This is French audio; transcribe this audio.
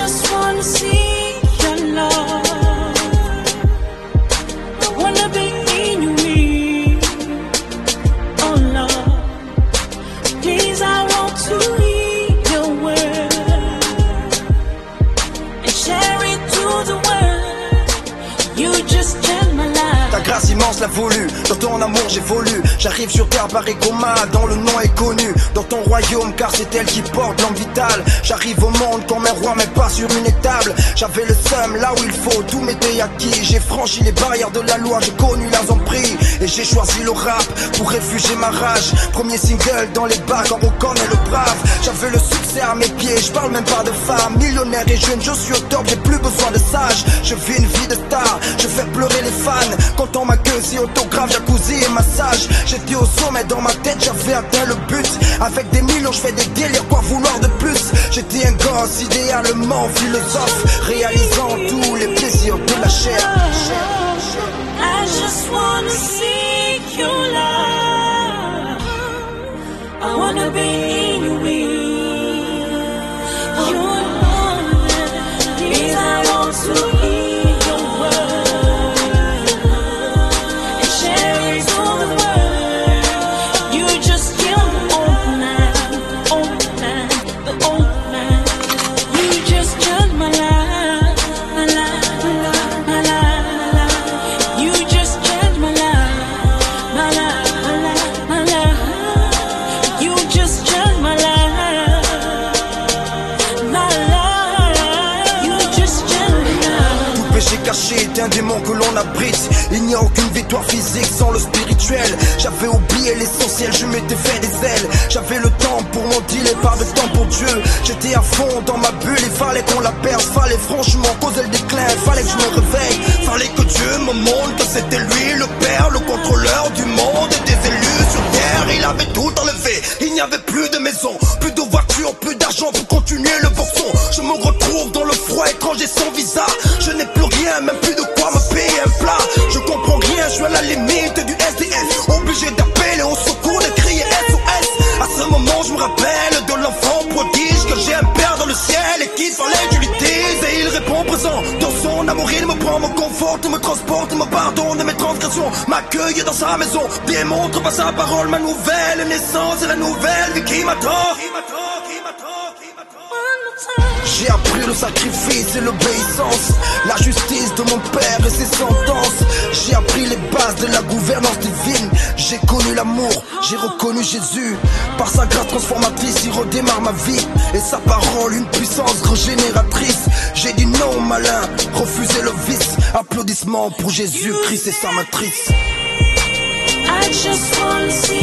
just wanna see your love. Wanna be in your reach. Oh Lord, please I want to hear your word and share it to the world. You just changed my life. L'a dans ton amour j'ai voulu J'arrive sur terre par Égoma, dont le nom est connu. Dans ton royaume car c'est elle qui porte l'homme vital. J'arrive au monde comme un roi mais pas sur une étable. J'avais le seum là où il faut, tout m'était acquis J'ai franchi les barrières de la loi, j'ai connu la prix Et j'ai choisi le rap pour réfugier ma rage. Premier single dans les bacs, on reconnaît le brave. J'avais le succès à mes pieds, je parle même pas de femme Millionnaire et jeune, je suis au top, j'ai plus besoin de sage Je vis une vie de star, je fais pleurer les fans. Quand on m'accueille, si autographe, jacuzzi et massage. J'étais au sommet dans ma tête, j'avais atteint le but. Avec des millions, je fais des délires, quoi vouloir de plus? J'étais un gosse idéalement philosophe Réalisant tous les plaisirs de la chair. I just wanna love. I wanna be in caché est un démon que l'on abrite. Il n'y a aucune victoire physique sans le spirituel. J'avais oublié l'essentiel, je m'étais fait des ailes. J'avais le temps pour mon deal et pas de temps pour Dieu. J'étais à fond dans ma bulle, il fallait qu'on la perde. Fallait franchement causer le déclin, fallait que je me réveille. Fallait que Dieu me montre que c'était lui le père, le contrôleur du monde et des élus sur terre. Il avait tout enlevé, il n'y avait plus de maison, plus de voiture, plus d'argent pour continuer le boxon Je me retrouve Obligé d'appeler au secours, de crier SOS À ce moment je me rappelle de l'enfant prodige Que j'ai un père dans le ciel et qu'il fallait que je lui dise Et il répond présent. Dans son amour il me prend, me conforte, me transporte, me pardonne mes transgressions M'accueille dans sa maison, démontre par sa parole Ma nouvelle naissance et la nouvelle vie qui Qui qui qui m'attend One more time. J'ai appris le sacrifice et l'obéissance, la justice de mon père et ses sentences. J'ai appris les bases de la gouvernance divine. J'ai connu l'amour, j'ai reconnu Jésus. Par sa grâce transformatrice, il redémarre ma vie. Et sa parole, une puissance régénératrice. J'ai dit non, malin, refusé le vice. Applaudissements pour Jésus, Christ et sa matrice. I just see.